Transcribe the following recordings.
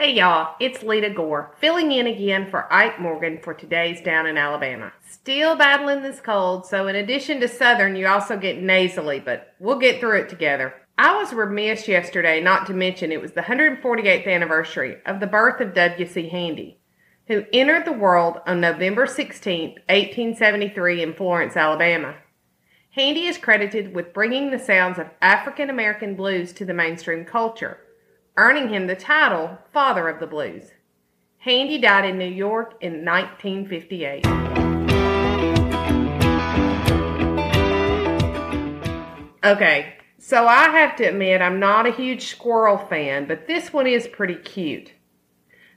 Hey y'all, it's Leada Gore, filling in again for Ike Morgan for today's Down in Alabama. Still battling this cold, so in addition to Southern, you also get nasally, but we'll get through it together. I was remiss yesterday not to mention it was the 148th anniversary of the birth of W.C. Handy, who entered the world on November 16, 1873 in Florence, Alabama. Handy is credited with bringing the sounds of African American blues to the mainstream culture, earning him the title Father of the Blues. Handy died in New York in 1958. Okay, so I have to admit I'm not a huge squirrel fan, but this one is pretty cute.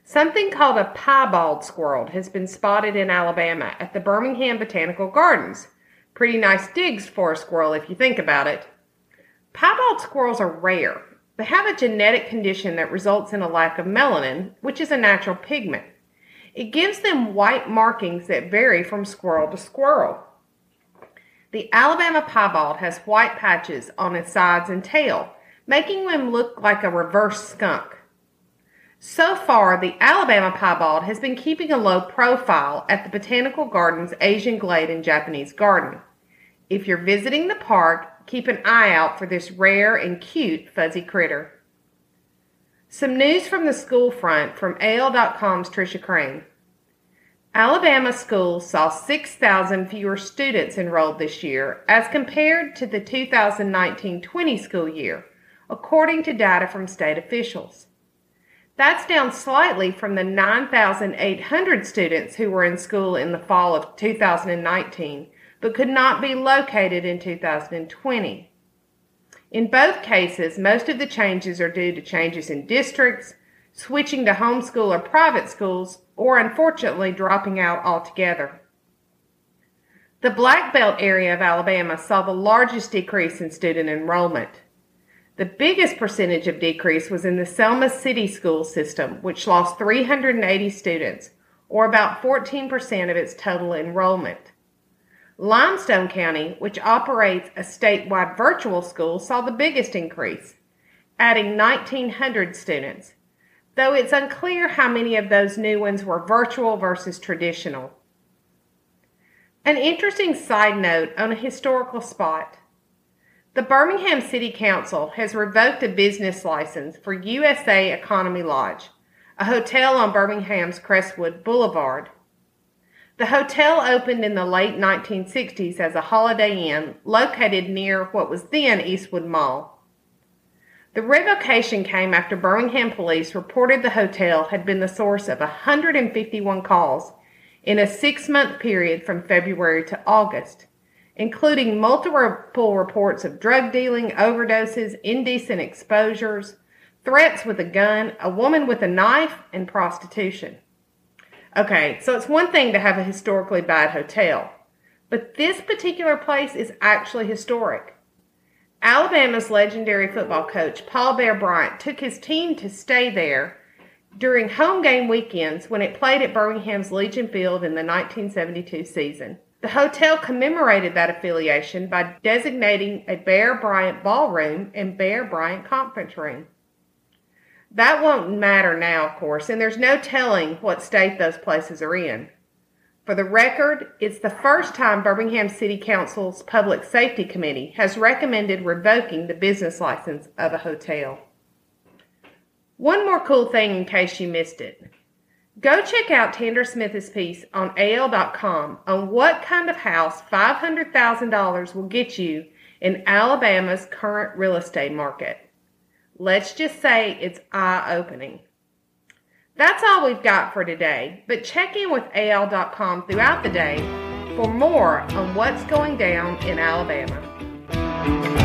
Something called a piebald squirrel has been spotted in Alabama at the Birmingham Botanical Gardens. Pretty nice digs for a squirrel if you think about it. Piebald squirrels are rare. They have a genetic condition that results in a lack of melanin, which is a natural pigment. It gives them white markings that vary from squirrel to squirrel. The Alabama piebald has white patches on its sides and tail, making them look like a reverse skunk. So far, the Alabama piebald has been keeping a low profile at the Botanical Gardens Asian Glade and Japanese Garden. If you're visiting the park, keep an eye out for this rare and cute fuzzy critter. Some news from the school front from AL.com's Trisha Crain. Alabama schools saw 6,000 fewer students enrolled this year as compared to the 2019 20 school year, according to data from state officials. That's down slightly from the 9,800 students who were in school in the fall of 2019 but could not be located in 2020. In both cases, most of the changes are due to changes in districts, switching to homeschool or private schools, or unfortunately dropping out altogether. The Black Belt area of Alabama saw the largest decrease in student enrollment. The biggest percentage of decrease was in the Selma City school system, which lost 380 students, or about 14% of its total enrollment. Limestone County, which operates a statewide virtual school, saw the biggest increase, adding 1,900 students, though it's unclear how many of those new ones were virtual versus traditional. An interesting side note on a historical spot. The Birmingham City Council has revoked a business license for USA Economy Lodge, a hotel on Birmingham's Crestwood Boulevard. The hotel opened in the late 1960s as a Holiday Inn located near what was then Eastwood Mall. The revocation came after Birmingham police reported the hotel had been the source of 151 calls in a six month period from February to August, including multiple reports of drug dealing, overdoses, indecent exposures, threats with a gun, a woman with a knife, and prostitution. Okay, so it's one thing to have a historically bad hotel, but this particular place is actually historic. Alabama's legendary football coach, Paul Bear Bryant, took his team to stay there during home game weekends when it played at Birmingham's Legion Field in the 1972 season. The hotel commemorated that affiliation by designating a Bear Bryant ballroom and Bear Bryant conference room. That won't matter now, of course, and there's no telling what state those places are in. For the record, it's the first time Birmingham City Council's Public Safety Committee has recommended revoking the business license of a hotel. One more cool thing in case you missed it. Go check out Tander Smith's piece on AL.com on what kind of house $500,000 will get you in Alabama's current real estate market. Let's just say it's eye opening. That's all we've got for today, but check in with AL.com throughout the day for more on what's going down in Alabama.